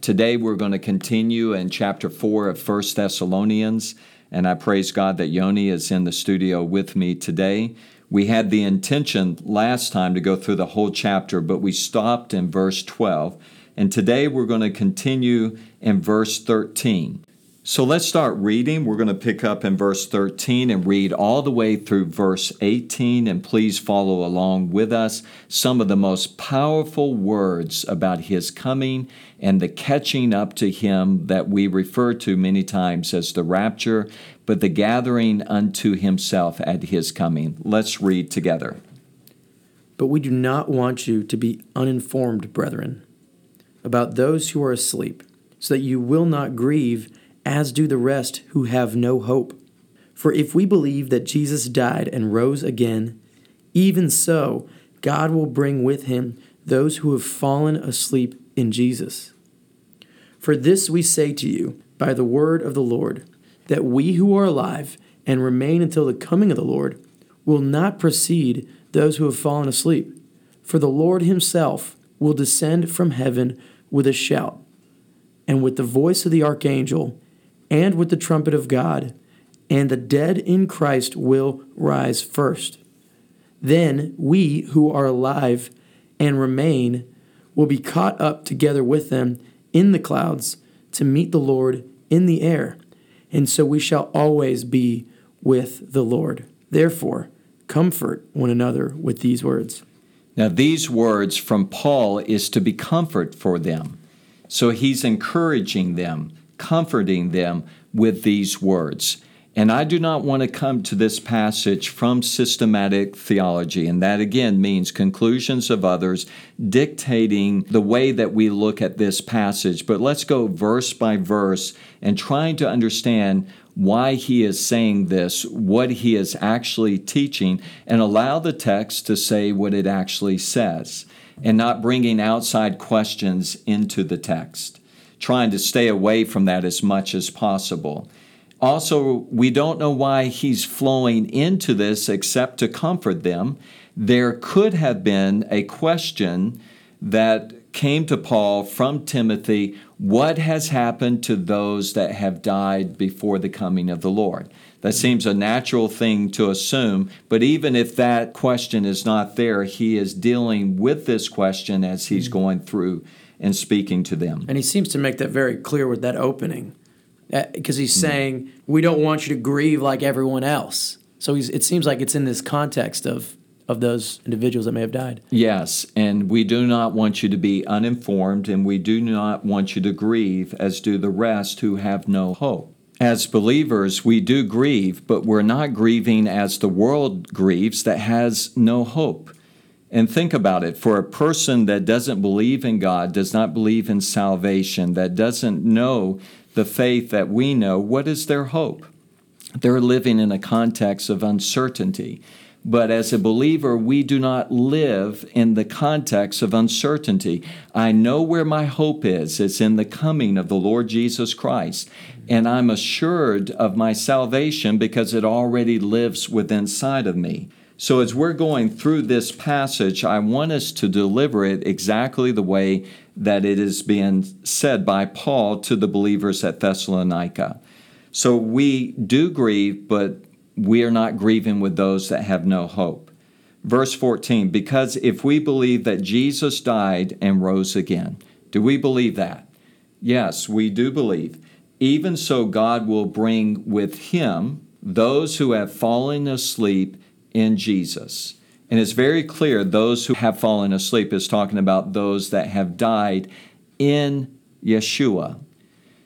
Today we're going to continue in chapter 4 of 1 Thessalonians, and I praise God that Yoni is in the studio with me today. We had the intention last time to go through the whole chapter, but we stopped in verse 12. And today we're going to continue in verse 13. So let's start reading. We're going to pick up in verse 13 and read all the way through verse 18. And please follow along with us. Some of the most powerful words about his coming and the catching up to him that we refer to many times as the rapture, but the gathering unto himself at his coming. Let's read together. But we do not want you to be uninformed, brethren, about those who are asleep, so that you will not grieve as do the rest who have no hope. For if we believe that Jesus died and rose again, even so God will bring with him those who have fallen asleep in Jesus. For this we say to you by the word of the Lord, that we who are alive and remain until the coming of the Lord will not precede those who have fallen asleep. For the Lord himself will descend from heaven with a shout, and with the voice of the archangel, and with the trumpet of God, and the dead in Christ will rise first. Then we who are alive and remain will be caught up together with them in the clouds to meet the Lord in the air, and so we shall always be with the Lord. Therefore, comfort one another with these words. Now, these words from Paul is to be comfort for them. So he's encouraging them comforting them with these words. And I do not want to come to this passage from systematic theology, and that again means conclusions of others dictating the way that we look at this passage. But let's go verse by verse and trying to understand why he is saying this, what he is actually teaching, and allow the text to say what it actually says, and not bringing outside questions into the text trying to stay away from that as much as possible. Also, we don't know why he's flowing into this except to comfort them. There could have been a question that came to Paul from Timothy what has happened to those that have died before the coming of the Lord? That seems a natural thing to assume, but even if that question is not there, he is dealing with this question as he's mm. going through and speaking to them. And he seems to make that very clear with that opening, because uh, he's mm saying, We don't want you to grieve like everyone else. So it seems like it's in this context of, of those individuals that may have died. Yes, and we do not want you to be uninformed, and we do not want you to grieve as do the rest who have no hope. As believers, we do grieve, but we're not grieving as the world grieves that has no hope. And think about it for a person that doesn't believe in God, does not believe in salvation, that doesn't know the faith that we know, what is their hope? They're living in a context of uncertainty. But as a believer, we do not live in the context of uncertainty. I know where my hope is. It's in the coming of the Lord Jesus Christ. And I'm assured of my salvation because it already lives within inside of me. So, as we're going through this passage, I want us to deliver it exactly the way that it is being said by Paul to the believers at Thessalonica. So, we do grieve, but we are not grieving with those that have no hope. Verse 14, because if we believe that Jesus died and rose again, do we believe that? Yes, we do believe. Even so, God will bring with him those who have fallen asleep in Jesus. And it's very clear those who have fallen asleep is talking about those that have died in Yeshua.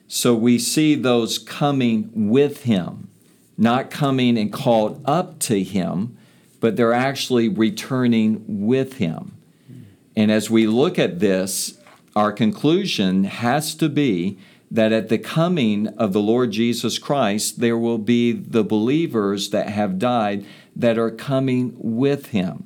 So we see those coming with him, not coming and called up to him, but they're actually returning with him. And as we look at this, our conclusion has to be that at the coming of the Lord Jesus Christ, there will be the believers that have died that are coming with him.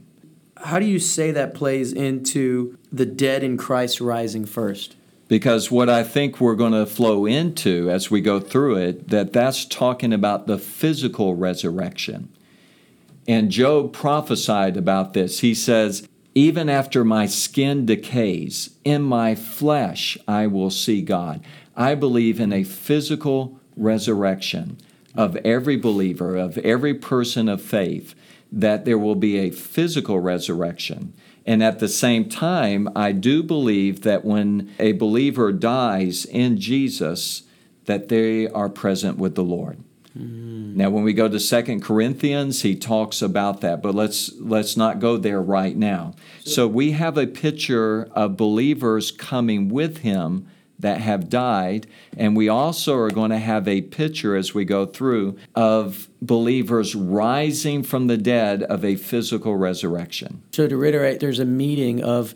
How do you say that plays into the dead in Christ rising first? Because what I think we're going to flow into as we go through it, that that's talking about the physical resurrection. And Job prophesied about this. He says, Even after my skin decays, in my flesh I will see God. I believe in a physical resurrection of every believer, of every person of faith, that there will be a physical resurrection. And at the same time, I do believe that when a believer dies in Jesus, that they are present with the Lord. Mm. Now, when we go to Second Corinthians, he talks about that, but let's let's not go there right now. So we have a picture of believers coming with him that have died. And we also are going to have a picture as we go through of believers rising from the dead of a physical resurrection. So, to reiterate, there's a meeting of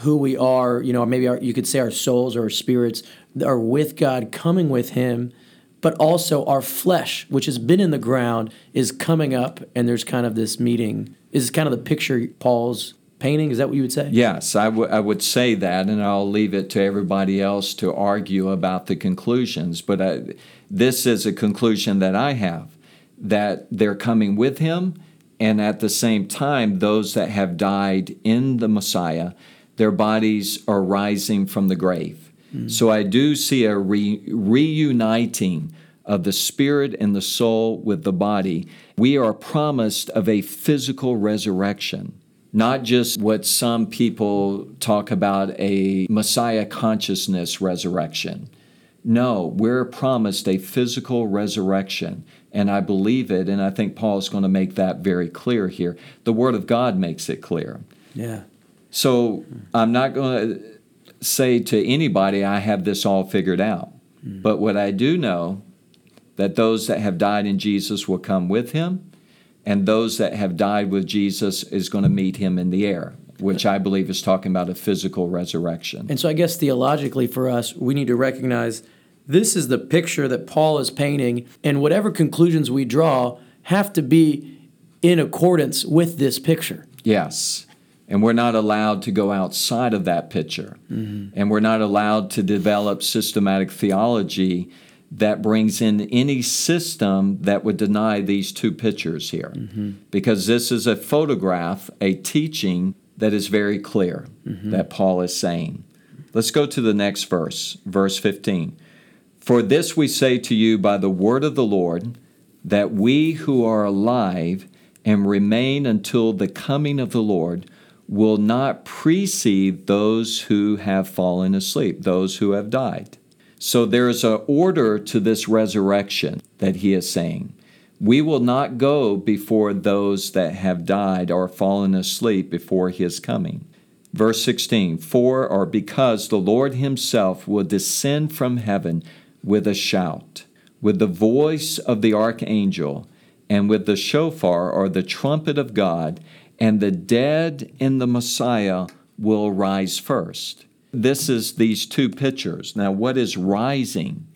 who we are, you know, maybe our, you could say our souls or our spirits are with God, coming with Him, but also our flesh, which has been in the ground, is coming up, and there's kind of this meeting. This Is kind of the picture Paul's painting? Is that what you would say? Yes, I, w- I would say that, and I'll leave it to everybody else to argue about the conclusions. But I, this is a conclusion that I have that they're coming with him, and at the same time, those that have died in the Messiah, their bodies are rising from the grave. Mm-hmm. So I do see a re- reuniting of the spirit and the soul with the body. We are promised of a physical resurrection not just what some people talk about a Messiah consciousness resurrection. No, we're promised a physical resurrection, and I believe it, and I think Paul is going to make that very clear here. The Word of God makes it clear. Yeah. So I'm not going to say to anybody, I have this all figured out. Mm. But what I do know, that those that have died in Jesus will come with him and those that have died with Jesus is going to meet him in the air, which I believe is talking about a physical resurrection. And so I guess theologically for us, we need to recognize this is the picture that Paul is painting, and whatever conclusions we draw have to be in accordance with this picture. Yes. And we're not allowed to go outside of that picture. Mm-hmm. And we're not allowed to develop systematic theology that brings in any system that would deny these two pictures here. Mm-hmm. Because this is a photograph, a teaching that is very clear mm-hmm. that Paul is saying. Let's go to the next verse, verse 15. For this we say to you by the word of the Lord, that we who are alive and remain until the coming of the Lord will not precede those who have fallen asleep, those who have died. So there's an order to this resurrection that he is saying. We will not go before those that have died or fallen asleep before his coming. Verse 16 For or because the Lord himself will descend from heaven with a shout, with the voice of the archangel, and with the shofar or the trumpet of God, and the dead in the Messiah will rise first. This is these two pictures. Now, what is rising?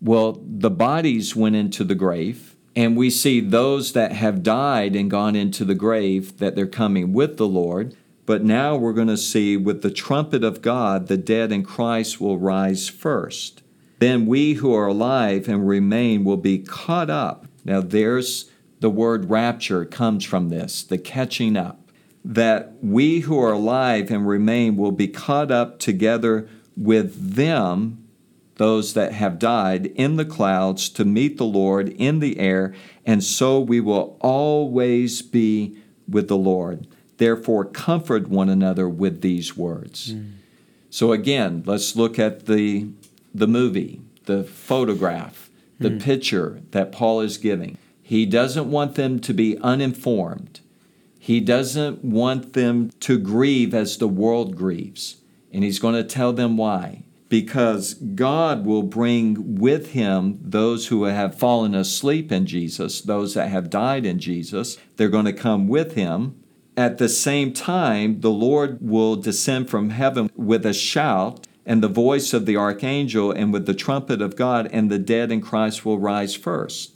Well, the bodies went into the grave, and we see those that have died and gone into the grave that they're coming with the Lord. But now we're going to see with the trumpet of God, the dead in Christ will rise first. Then we who are alive and remain will be caught up. Now, there's the word rapture comes from this, the catching up that we who are alive and remain will be caught up together with them, those that have died, in the clouds to meet the Lord in the air, and so we will always be with the Lord. Therefore, comfort one another with these words. Mm. So, again, let's look at the, the movie, the photograph, the mm. picture that Paul is giving. He doesn't want them to be uninformed. He doesn't want them to grieve as the world grieves. And he's going to tell them why. Because God will bring with him those who have fallen asleep in Jesus, those that have died in Jesus. They're going to come with him. At the same time, the Lord will descend from heaven with a shout, and the voice of the archangel, and with the trumpet of God, and the dead in Christ will rise first.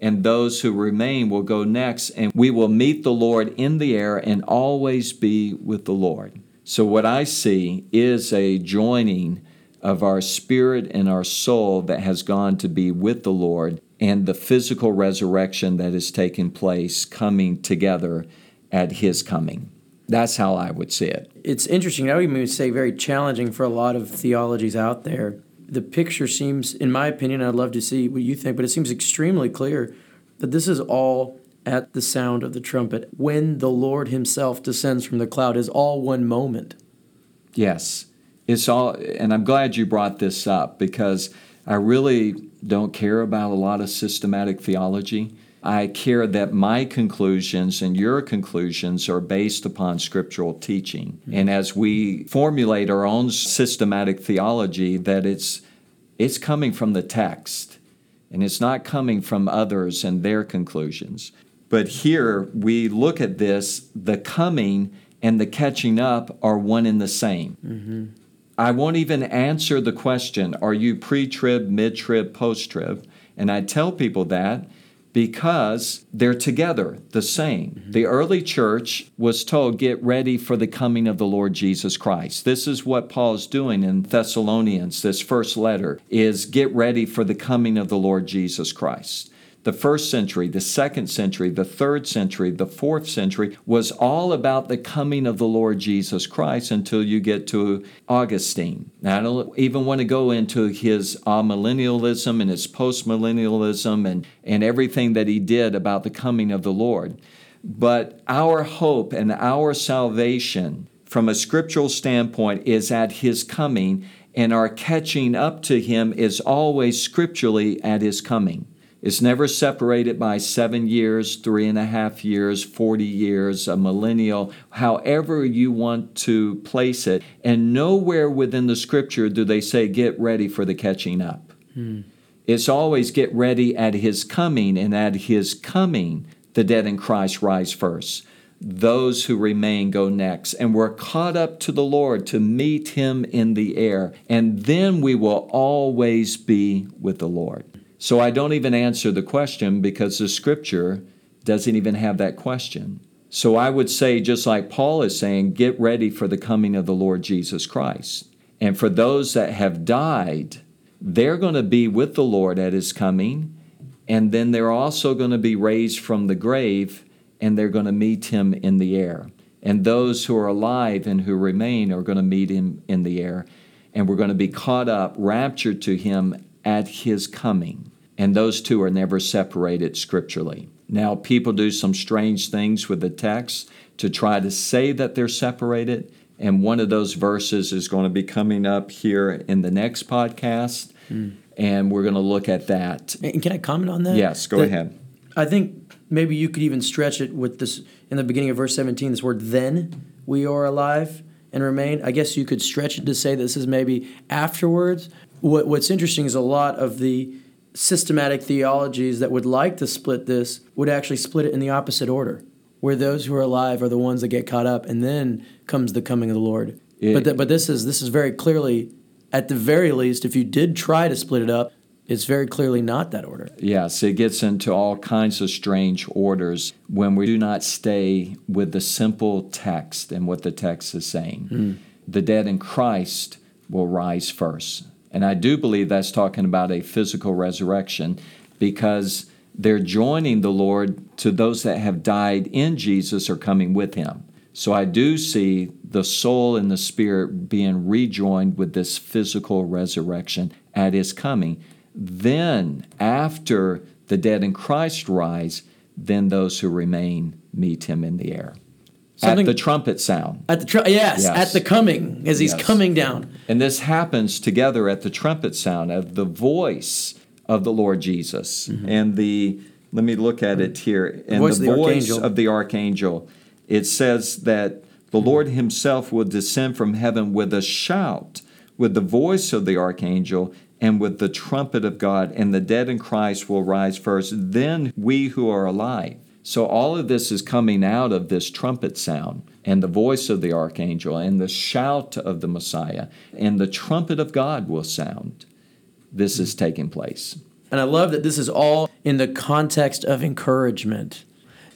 And those who remain will go next, and we will meet the Lord in the air and always be with the Lord. So, what I see is a joining of our spirit and our soul that has gone to be with the Lord, and the physical resurrection that is taking place coming together at His coming. That's how I would see it. It's interesting. I would even say very challenging for a lot of theologies out there. The picture seems, in my opinion, I'd love to see what you think, but it seems extremely clear that this is all at the sound of the trumpet. When the Lord Himself descends from the cloud is all one moment. Yes. It's all, and I'm glad you brought this up because I really don't care about a lot of systematic theology. I care that my conclusions and your conclusions are based upon scriptural teaching. Mm-hmm. And as we formulate our own systematic theology, that it's it's coming from the text and it's not coming from others and their conclusions. But here we look at this the coming and the catching up are one and the same. Mm-hmm. I won't even answer the question, are you pre trib, mid trib, post trib? And I tell people that because they're together, the same. Mm-hmm. The early church was told, get ready for the coming of the Lord Jesus Christ. This is what Paul's doing in Thessalonians, this first letter, is get ready for the coming of the Lord Jesus Christ the first century, the second century, the third century, the fourth century was all about the coming of the Lord Jesus Christ until you get to Augustine. I don't even want to go into his uh, amillennialism and his postmillennialism and, and everything that he did about the coming of the Lord. But our hope and our salvation from a scriptural standpoint is at his coming, and our catching up to him is always scripturally at his coming. It's never separated by seven years, three and a half years, 40 years, a millennial, however you want to place it. And nowhere within the scripture do they say, get ready for the catching up. Hmm. It's always get ready at his coming, and at his coming, the dead in Christ rise first. Those who remain go next, and we're caught up to the Lord to meet him in the air, and then we will always be with the Lord. So I don't even answer the question because the scripture doesn't even have that question. So I would say, just like Paul is saying, get ready for the coming of the Lord Jesus Christ. And for those that have died, they're going to be with the Lord at his coming. And then they're also going to be raised from the grave and they're going to meet him in the air. And those who are alive and who remain are going to meet him in the air. And we're going to be caught up, raptured to him at his coming. And those two are never separated scripturally. Now, people do some strange things with the text to try to say that they're separated. And one of those verses is going to be coming up here in the next podcast. Mm. And we're going to look at that. And can I comment on that? Yes, go that, ahead. I think maybe you could even stretch it with this in the beginning of verse 17, this word then we are alive and remain. I guess you could stretch it to say this is maybe afterwards what, what's interesting is a lot of the systematic theologies that would like to split this would actually split it in the opposite order, where those who are alive are the ones that get caught up, and then comes the coming of the Lord. It, but th- but this is this is very clearly, at the very least, if you did try to split it up, it's very clearly not that order. Yes, it gets into all kinds of strange orders when we do not stay with the simple text and what the text is saying. Mm. The dead in Christ will rise first. And I do believe that's talking about a physical resurrection because they're joining the Lord to those that have died in Jesus or coming with him. So I do see the soul and the spirit being rejoined with this physical resurrection at his coming. Then, after the dead in Christ rise, then those who remain meet him in the air. Something, at the trumpet sound. At the tr- yes, yes, at the coming as he's yes. coming down. And this happens together at the trumpet sound of the voice of the Lord Jesus mm-hmm. and the. Let me look at it here. And the voice, the of, the voice of the archangel. It says that the Lord Himself will descend from heaven with a shout, with the voice of the archangel, and with the trumpet of God, and the dead in Christ will rise first. Then we who are alive So all of this is coming out of this trumpet sound and the voice of the archangel and the shout of the Messiah and the trumpet of God will sound. This is taking place. And I love that this is all in the context of encouragement.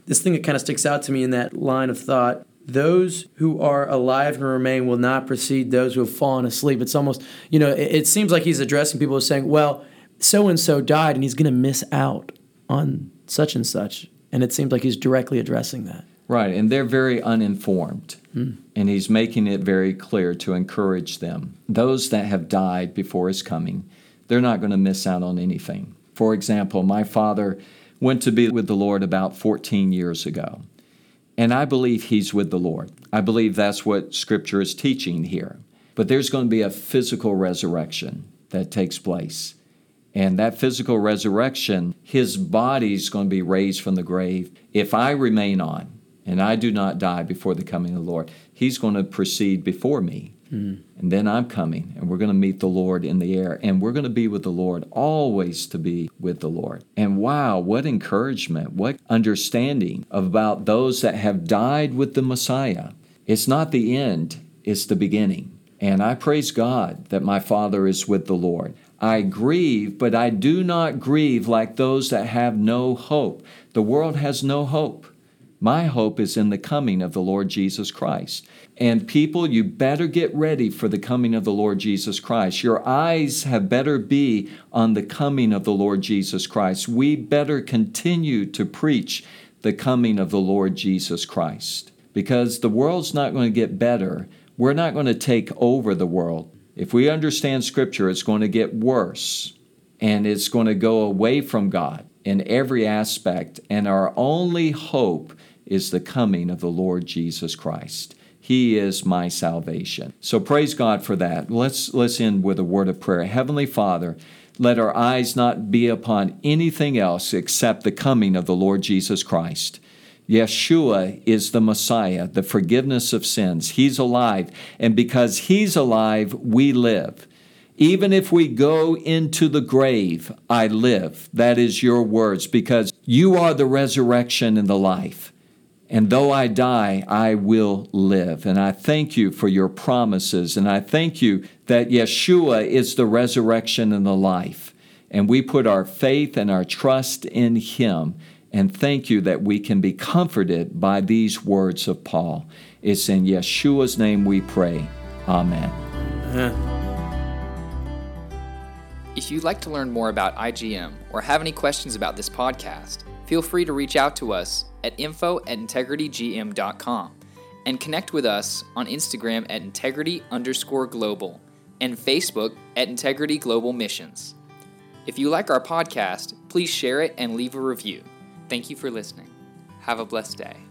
This thing that kind of sticks out to me in that line of thought those who are alive and remain will not precede those who have fallen asleep. It's almost, you know, it, it seems like he's addressing people as saying, well, so and so died and he's going to miss out on such and such. And it seems like he's directly addressing that. Right, and they're very uninformed. Mm. And he's making it very clear to encourage them. Those that have died before his coming, they're not going to miss out on anything. For example, my father went to be with the Lord about 14 years ago. And I believe he's with the Lord. I believe that's what Scripture is teaching here. But there's going to be a physical resurrection that takes place. And that physical resurrection, his body's going to be raised from the grave. If I remain on and I do not die before the coming of the Lord, he's going to proceed before me. Mm. And then I'm coming, and we're going to meet the Lord in the air, and we're going to be with the Lord, always to be with the Lord. And wow, what encouragement, what understanding about those that have died with the Messiah. It's not the end, it's the beginning. And I praise God that my Father is with the Lord. I grieve, but I do not grieve like those that have no hope. The world has no hope. My hope is in the coming of the Lord Jesus Christ. And people, you better get ready for the coming of the Lord Jesus Christ. Your eyes have better be on the coming of the Lord Jesus Christ. We better continue to preach the coming of the Lord Jesus Christ because the world's not going to get better. We're not going to take over the world. If we understand Scripture, it's going to get worse and it's going to go away from God in every aspect. And our only hope is the coming of the Lord Jesus Christ. He is my salvation. So praise God for that. Let's let's end with a word of prayer. Heavenly Father, let our eyes not be upon anything else except the coming of the Lord Jesus Christ. Yeshua is the Messiah, the forgiveness of sins. He's alive, and because He's alive, we live. Even if we go into the grave, I live. That is your words, because you are the resurrection and the life. And though I die, I will live. And I thank you for your promises. And I thank you that Yeshua is the resurrection and the life. And we put our faith and our trust in him. And thank you that we can be comforted by these words of Paul. It's in Yeshua's name we pray. Amen. If you'd like to learn more about IGM or have any questions about this podcast, feel free to reach out to us at info at integritygm.com and connect with us on Instagram at integrity underscore global and Facebook at Integrity Global Missions. If you like our podcast, please share it and leave a review. Thank you for listening. Have a blessed day.